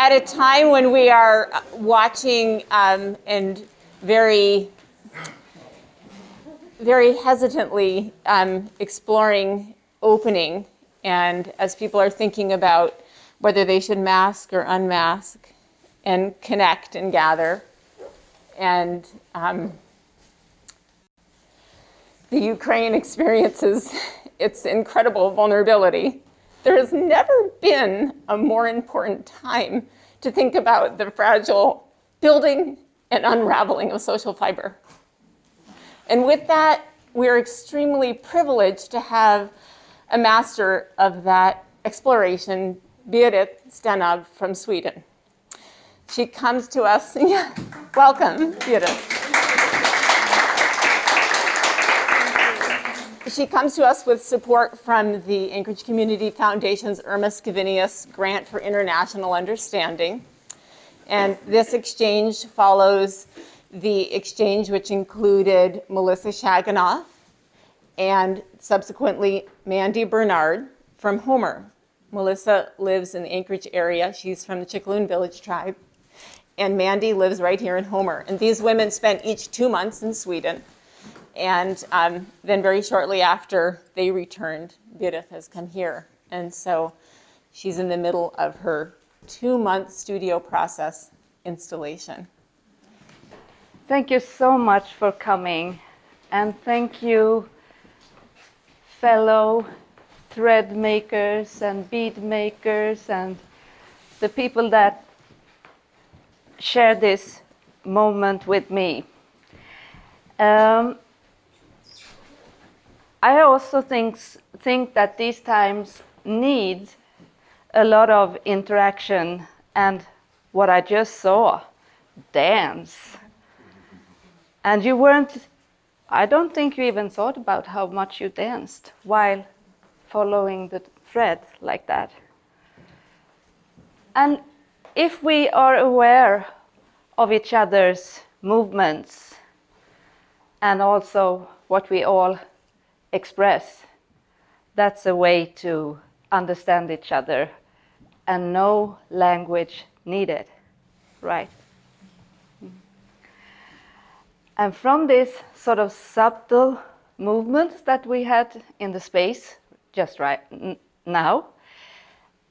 at a time when we are watching um, and very, very hesitantly um, exploring opening, and as people are thinking about whether they should mask or unmask, and connect and gather, and um, the Ukraine experiences its incredible vulnerability. There has never been a more important time to think about the fragile building and unraveling of social fiber. And with that, we're extremely privileged to have a master of that exploration, Berit Stenab from Sweden. She comes to us, welcome, Berit. She comes to us with support from the Anchorage Community Foundation's Irma Scavenius Grant for International Understanding. And this exchange follows the exchange which included Melissa Shaginoff and subsequently Mandy Bernard from Homer. Melissa lives in the Anchorage area. She's from the Chickaloon Village tribe. And Mandy lives right here in Homer. And these women spent each two months in Sweden and um, then very shortly after they returned, Berit has come here. And so she's in the middle of her two month studio process installation. Thank you so much for coming. And thank you, fellow thread makers and bead makers and the people that share this moment with me. Um, I also think, think that these times need a lot of interaction and what I just saw dance. And you weren't, I don't think you even thought about how much you danced while following the thread like that. And if we are aware of each other's movements and also what we all express, that's a way to understand each other and no language needed, right? And from this sort of subtle movement that we had in the space just right now,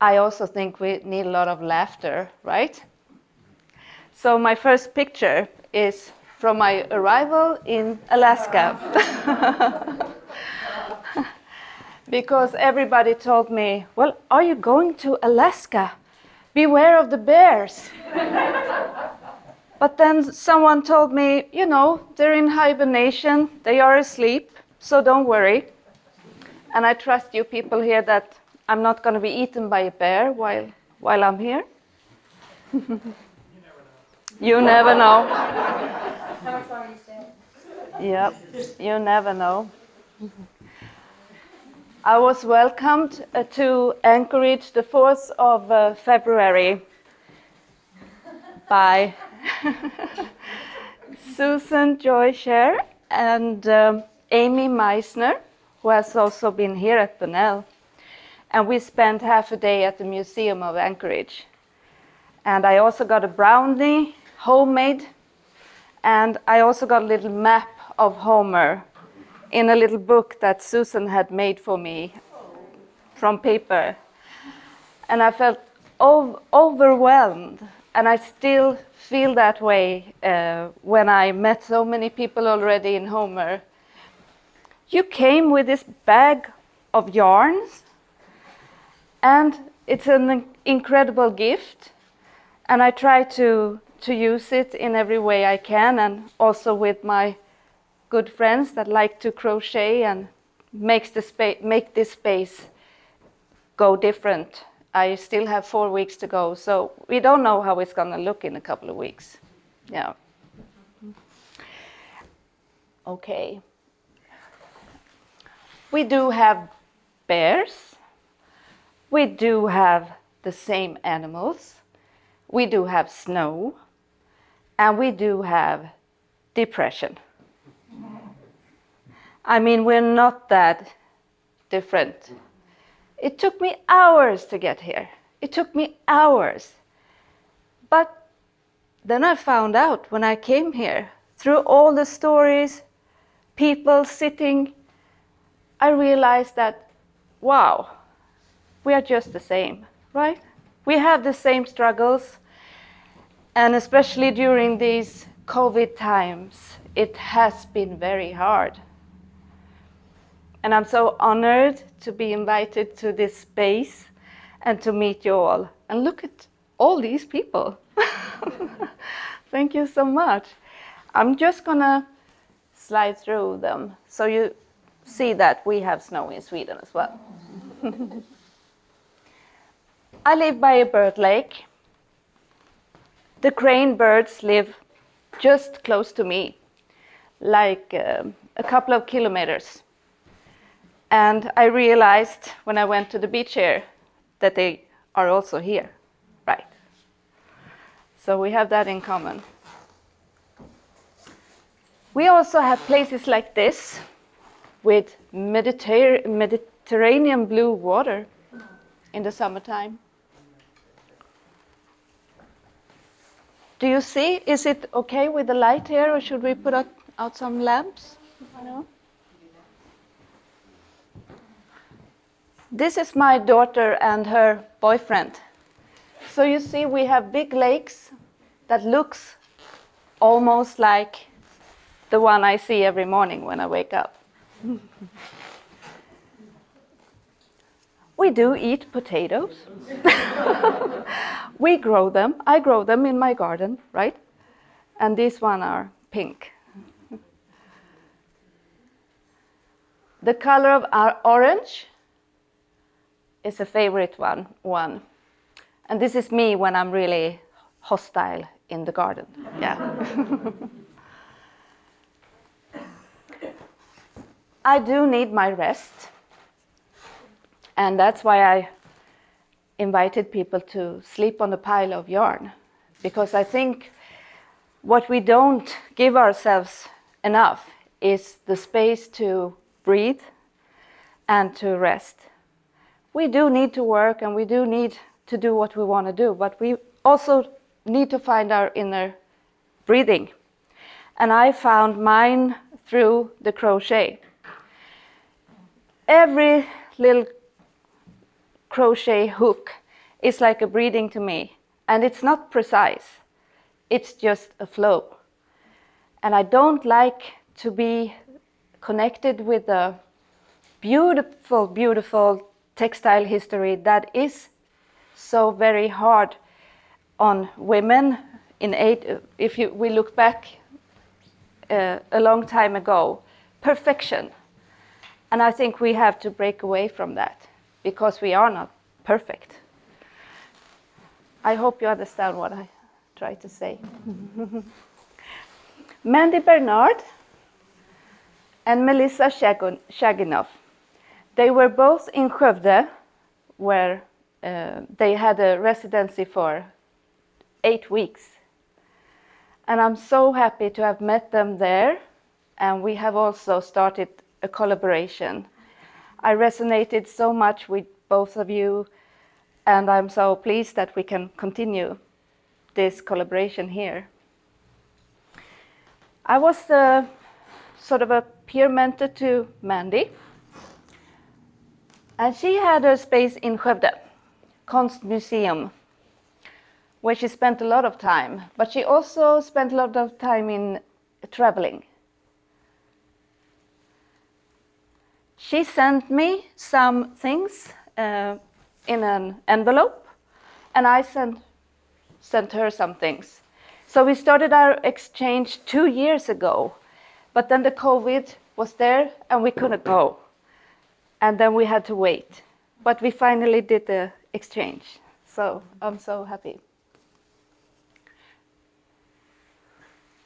I also think we need a lot of laughter, right? So my first picture is from my arrival in Alaska. because everybody told me, Well, are you going to Alaska? Beware of the bears. but then someone told me, You know, they're in hibernation, they are asleep, so don't worry. And I trust you people here that I'm not going to be eaten by a bear while, while I'm here. you never know. You stay? Yep, you never know. I was welcomed uh, to Anchorage the 4th of uh, February by Susan Joy Scher and um, Amy Meissner, who has also been here at Bunnell. And we spent half a day at the Museum of Anchorage. And I also got a brownie, homemade, and I also got a little map of Homer in a little book that Susan had made for me from paper. And I felt ov- overwhelmed. And I still feel that way uh, when I met so many people already in Homer. You came with this bag of yarns, and it's an incredible gift. And I try to, to use it in every way I can, and also with my good friends that like to crochet and makes the space make this space go different. I still have four weeks to go, so we don't know how it's going to look in a couple of weeks. Yeah. Okay. We do have bears. We do have the same animals. We do have snow. And we do have depression. I mean, we're not that different. It took me hours to get here. It took me hours. But then I found out when I came here, through all the stories, people sitting, I realized that, wow, we are just the same, right? We have the same struggles, and especially during these COVID times, it has been very hard. And I'm so honored to be invited to this space and to meet you all. And look at all these people. Thank you so much. I'm just gonna slide through them so you see that we have snow in Sweden as well. I live by a bird lake. The crane birds live just close to me, like uh, a couple of kilometers. And I realized when I went to the beach here that they are also here, right? So we have that in common. We also have places like this with Mediter- Mediterranean blue water in the summertime. Do you see? Is it okay with the light here, or should we put out, out some lamps? No? This is my daughter and her boyfriend. So you see, we have big lakes that looks almost like the one I see every morning when I wake up. we do eat potatoes. we grow them. I grow them in my garden, right? And these one are pink. the color of our orange is a favorite one, one. And this is me when I'm really hostile in the garden. Yeah. I do need my rest. And that's why I invited people to sleep on a pile of yarn. Because I think what we don't give ourselves enough is the space to breathe and to rest. We do need to work and we do need to do what we want to do, but we also need to find our inner breathing. And I found mine through the crochet. Every little crochet hook is like a breathing to me, and it's not precise, it's just a flow. And I don't like to be connected with the beautiful, beautiful textile history that is so very hard on women in eight if you, we look back uh, a long time ago perfection. And i think we have to break away from that because we are not perfect. I hope you understand what i try to say. Mandy bernard and melissa shaginoff they were both in skövde where uh, they had a residency for eight weeks. And I'm so happy to have met them there. And we have also started a collaboration. I resonated so much with both of you, and I'm so pleased that we can continue this collaboration here. I was the, sort of a peer mentor to Mandy, and she had a space in Skövde Konstmuseum, where she spent a lot of time, but she also spent a lot of time in traveling. She sent me some things uh, in an envelope, and I sent, sent her some things. So we started our exchange two years ago, but then the COVID was there and we couldn't go. And then we had to wait. But we finally did the exchange. So I'm so happy.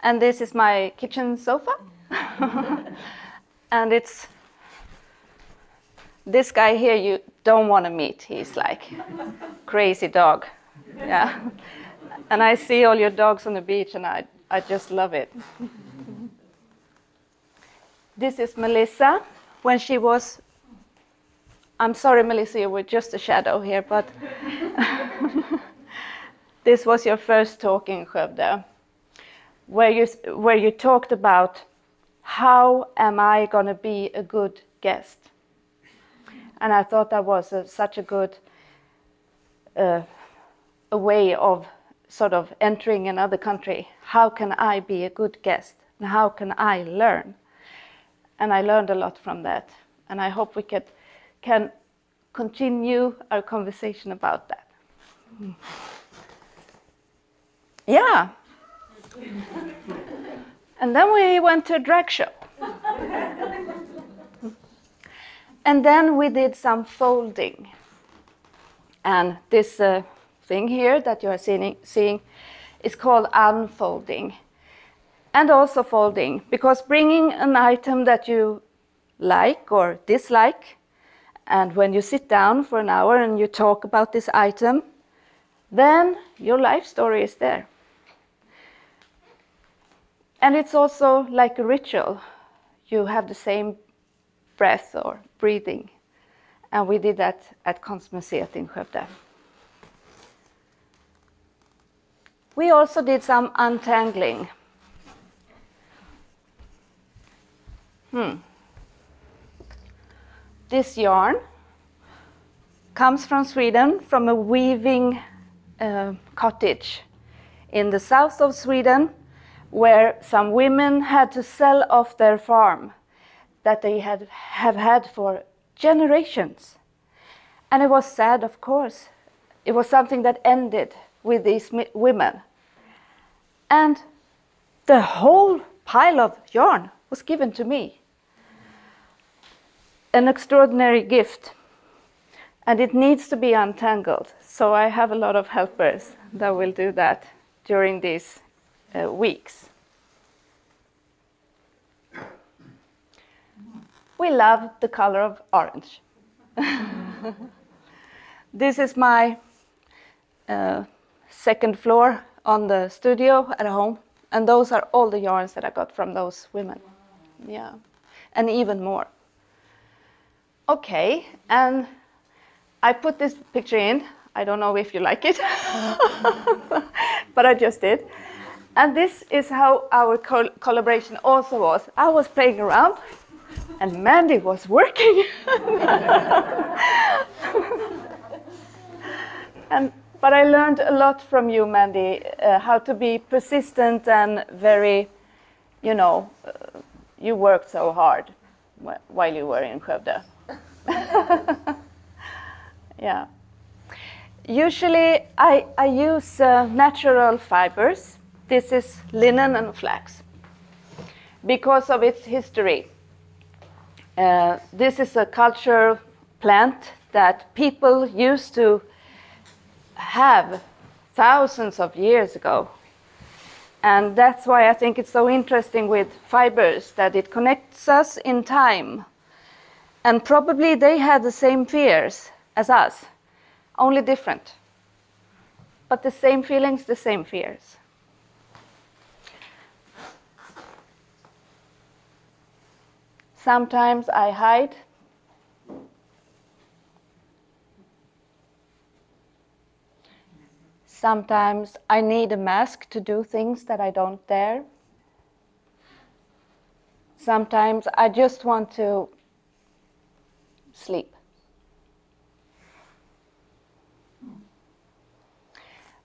And this is my kitchen sofa. and it's this guy here you don't want to meet. He's like crazy dog. Yeah. And I see all your dogs on the beach and I, I just love it. this is Melissa when she was I'm sorry, Melissa, you were just a shadow here, but this was your first talk in Skövde, where you, where you talked about how am I going to be a good guest? And I thought that was a, such a good uh, a way of sort of entering another country. How can I be a good guest? And how can I learn? And I learned a lot from that. And I hope we can, can continue our conversation about that. Yeah. and then we went to a drag show. and then we did some folding. And this uh, thing here that you are seeing, seeing is called unfolding. And also folding, because bringing an item that you like or dislike, and when you sit down for an hour and you talk about this item, then your life story is there. And it's also like a ritual. You have the same breath or breathing. And we did that at Konstmuseet in Skövde. We also did some untangling. Hmm. This yarn comes from Sweden, from a weaving uh, cottage in the south of Sweden, where some women had to sell off their farm that they had have had for generations. And it was sad, of course. It was something that ended with these women. And the whole pile of yarn was given to me. An extraordinary gift. And it needs to be untangled. So I have a lot of helpers that will do that during these uh, weeks. We love the color of orange. this is my uh, second floor on the studio at home, and those are all the yarns that I got from those women. Yeah, and even more. Okay, and I put this picture in. I don't know if you like it, but I just did. And this is how our col collaboration also was. I was playing around and Mandy was working. and, but I learned a lot from you, Mandy, uh, how to be persistent and very, you know, uh, you worked so hard while you were in Skövde. yeah. Usually I, I use uh, natural fibers. This is linen and flax because of its history. Uh, this is a cultural plant that people used to have thousands of years ago. And that's why I think it's so interesting with fibers that it connects us in time. And probably they had the same fears as us, only different. But the same feelings, the same fears. Sometimes I hide. Sometimes I need a mask to do things that I don't dare. Sometimes I just want to sleep.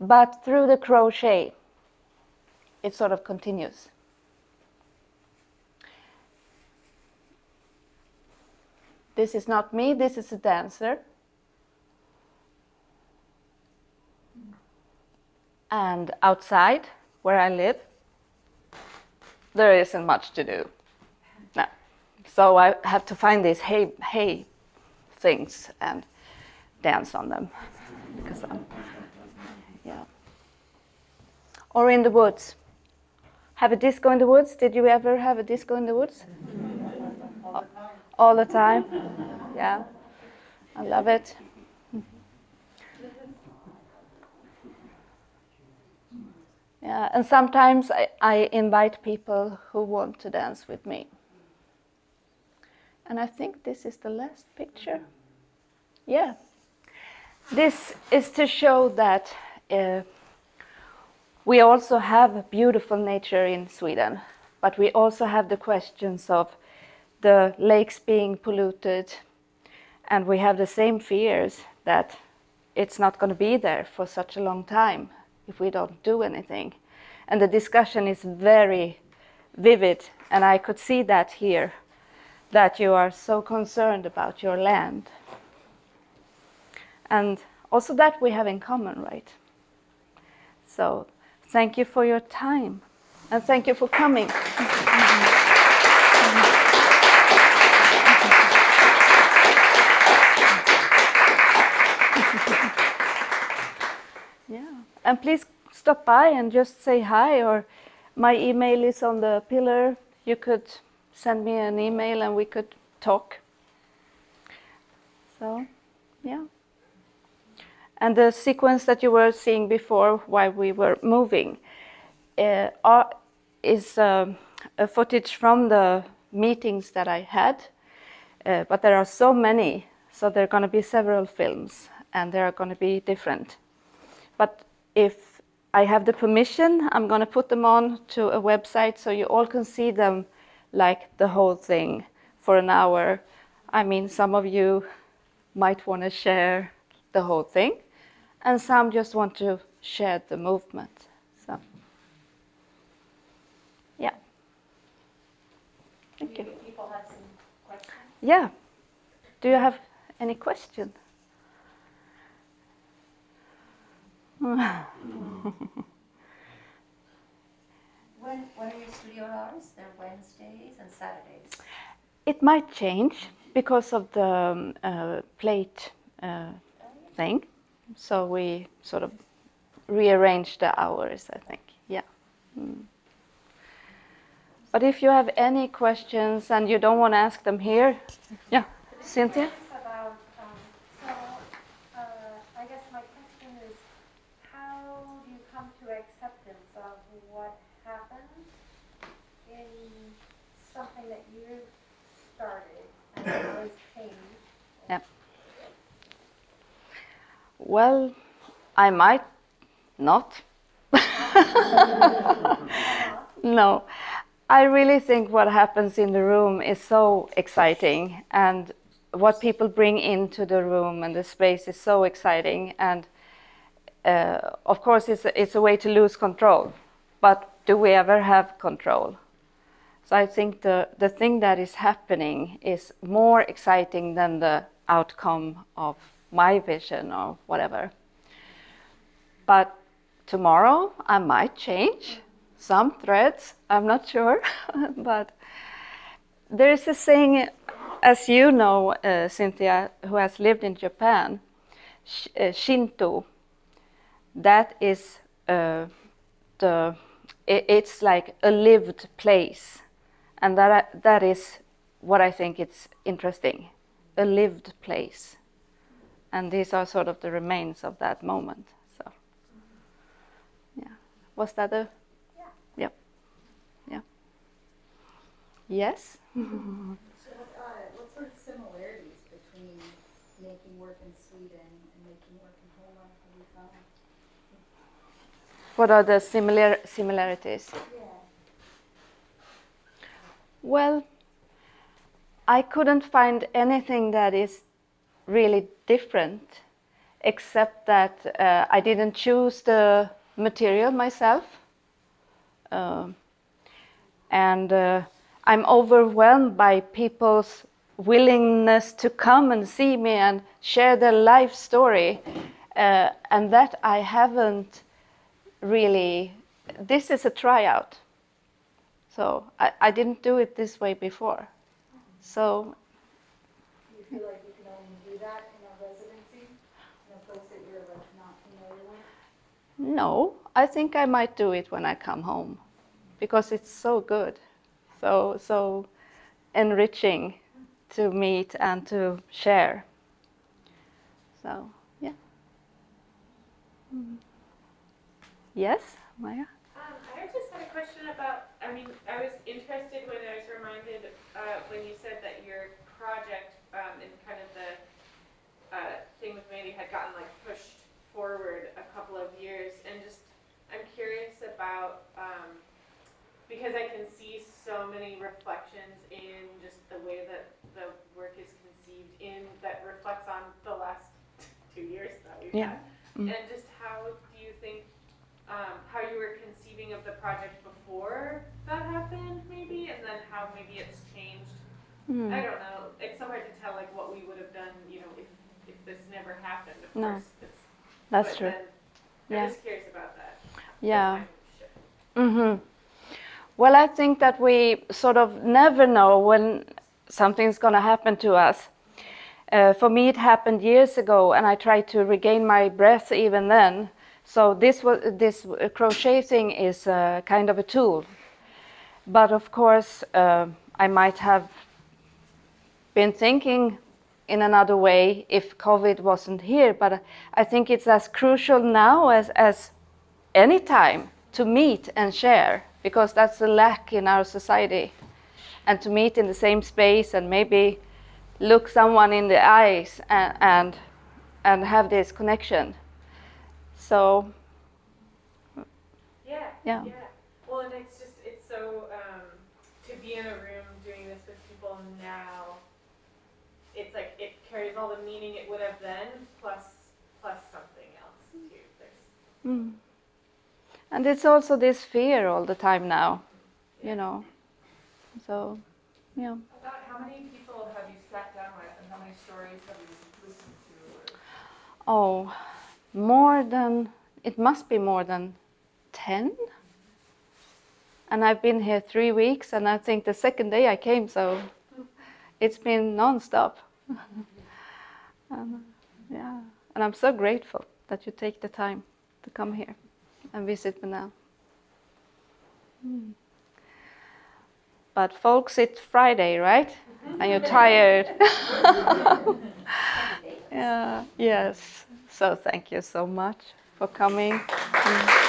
But through the crochet, it sort of continues. This is not me, this is a dancer. And outside, where I live, there isn't much to do. No. So I have to find these hay, hay things and dance on them. Because yeah. Or in the woods. Have a disco in the woods? Did you ever have a disco in the woods? all the time. Yeah, I love it. Yeah, and sometimes I, I invite people who want to dance with me. And I think this is the last picture. Yeah. This is to show that uh, we also have beautiful nature in Sweden, but we also have the questions of the lakes being polluted, and we have the same fears that it's not going to be there for such a long time if we don't do anything. And the discussion is very vivid, and I could see that here that you are so concerned about your land. And also that we have in common, right? So thank you for your time and thank you for coming. yeah, and please stop by and just say hi, or my email is on the pillar. You could send me an email and we could talk. So, yeah. And the sequence that you were seeing before while we were moving uh, are, is uh, a footage from the meetings that I had. Uh, but there are so many, so there are going to be several films and they are going to be different. But if I have the permission, I'm going to put them on to a website so you all can see them like the whole thing for an hour. I mean, some of you might want to share the whole thing, and some just want to share the movement. So, yeah. Thank you. People have some questions? Yeah. Do you have any question? When, when are your studio hours? They're Wednesdays and Saturdays. It might change because of the um, uh, plate uh, thing. So we sort of rearrange the hours, I think. Yeah. Mm. But if you have any questions and you don't want to ask them here, yeah, Cynthia? about, um, so, uh, I guess my question is, how do you come to acceptance of what happened in something that you started and it was changed? Yeah. Well, I might not. no. I really think what happens in the room is so exciting, and what people bring into the room and the space is so exciting. And uh, of course, it's a, it's a way to lose control, but do we ever have control? So I think the, the thing that is happening is more exciting than the outcome of my vision or whatever. But tomorrow I might change some threads, I'm not sure. but there is a saying, as you know, uh, Cynthia, who has lived in Japan, sh- uh, Shinto, that is uh, the, i it's like a lived place. And that, that is what I think it's interesting, a lived place. And these are sort of the remains of that moment. So, yeah. Was that a Yep. Yeah. Yes. So what, uh, what sort of similarities between making work in Sweden and making work in Poland have you found? What are the similar similarities? Yeah. Well, I couldn't find anything that is really different, except that uh, I didn't choose the material myself. Um, and uh, I'm overwhelmed by people's willingness to come and see me and share their life story, uh, and that I haven't really. This is a tryout, so I, I didn't do it this way before. So you feel like you can only do that in a residency, in a place that you're like not familiar with? No, I think I might do it when I come home because it's so good, so so enriching to meet and to share. So yeah. Mm. Yes, Maya. Um, I just had a question about, I mean, I was interested when I was reminded, uh, when you said that your project, um, and kind of the, uh, thing with Mandy had gotten like pushed forward a couple of years, and just, I'm curious about, um, because I can see so many reflections in just the way that the work is conceived in that reflects on the last two years that we've Yeah. had. Mm. And just how do you think, um, how you were conceiving of the project before that happened, maybe, and then how maybe it's changed? Mm. I don't know. It's so hard to tell like what we would have done, you know, if if this never happened. Of No. course, it's, That's true. Yeah. I'm just curious about that. Yeah. hmm Well, I think that we sort of never know when something's going to happen to us. Uh, for me, it happened years ago, and I tried to regain my breath even then. So this was this uh, crochet thing is uh, kind of a tool. But of course, uh, I might have been thinking in another way if COVID wasn't here. But I think it's as crucial now as as any time to meet and share because that's a lack in our society and to meet in the same space and maybe look someone in the eyes and and, and have this connection so Yeah. Yeah. Yeah. Well, and it's just it's so um, to be in a room doing this with people now. It's like it carries all the meaning it would have then, plus plus something else too. There's mm. and it's also this fear all the time now you know so yeah About how many people have you sat down with, and how many stories have you listened to? Or... oh more than it must be more than 10 and i've been here three weeks and i think the second day i came so it's been non-stop um, yeah. And i'm so grateful that you take the time to come here and visit me now. Mm. but folks it's friday right? And you're tired. Yeah. Yes. So thank you so much for coming. Mm.